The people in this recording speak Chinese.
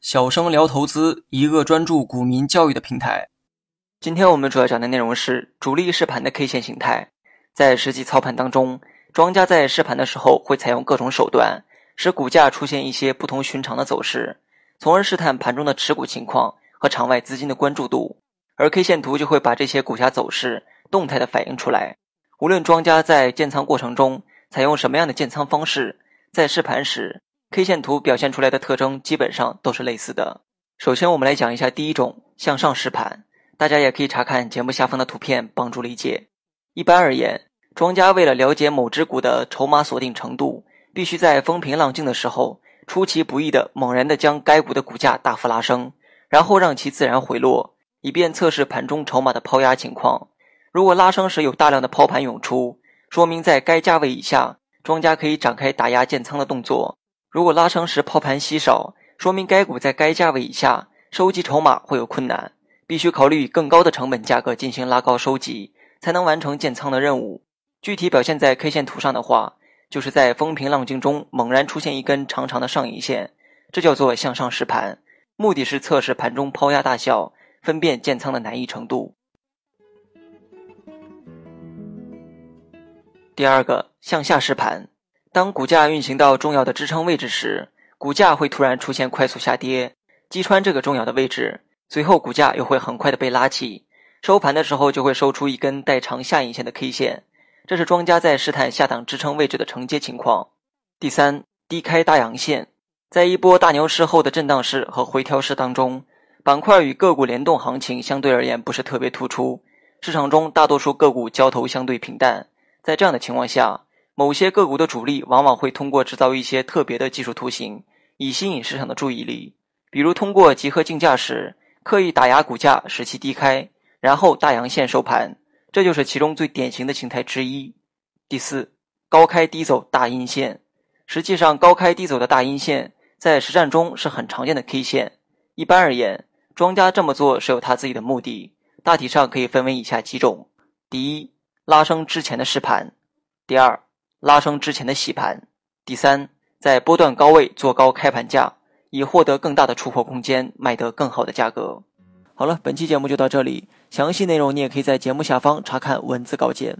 小生聊投资，一个专注股民教育的平台。今天我们主要讲的内容是主力试盘的 K 线形态。在实际操盘当中，庄家在试盘的时候会采用各种手段，使股价出现一些不同寻常的走势，从而试探盘中的持股情况和场外资金的关注度。而 K 线图就会把这些股价走势动态的反映出来。无论庄家在建仓过程中采用什么样的建仓方式，在试盘时，K 线图表现出来的特征基本上都是类似的。首先，我们来讲一下第一种向上试盘，大家也可以查看节目下方的图片帮助理解。一般而言，庄家为了了解某只股的筹码锁定程度，必须在风平浪静的时候出其不意的猛然的将该股的股价大幅拉升，然后让其自然回落，以便测试盘中筹码的抛压情况。如果拉升时有大量的抛盘涌出，说明在该价位以下，庄家可以展开打压建仓的动作；如果拉升时抛盘稀少，说明该股在该价位以下收集筹码会有困难，必须考虑以更高的成本价格进行拉高收集，才能完成建仓的任务。具体表现在 K 线图上的话，就是在风平浪静中猛然出现一根长长的上影线，这叫做向上试盘，目的是测试盘中抛压大小，分辨建仓的难易程度。第二个向下试盘，当股价运行到重要的支撑位置时，股价会突然出现快速下跌，击穿这个重要的位置，随后股价又会很快的被拉起，收盘的时候就会收出一根带长下影线的 K 线，这是庄家在试探下档支撑位置的承接情况。第三，低开大阳线，在一波大牛市后的震荡市和回调市当中，板块与个股联动行情相对而言不是特别突出，市场中大多数个股交投相对平淡。在这样的情况下，某些个股的主力往往会通过制造一些特别的技术图形，以吸引市场的注意力。比如通过集合竞价时刻意打压股价，使其低开，然后大阳线收盘，这就是其中最典型的形态之一。第四，高开低走大阴线。实际上，高开低走的大阴线在实战中是很常见的 K 线。一般而言，庄家这么做是有他自己的目的，大体上可以分为以下几种：第一，拉升之前的试盘，第二，拉升之前的洗盘，第三，在波段高位做高开盘价，以获得更大的出货空间，卖得更好的价格。好了，本期节目就到这里，详细内容你也可以在节目下方查看文字稿件。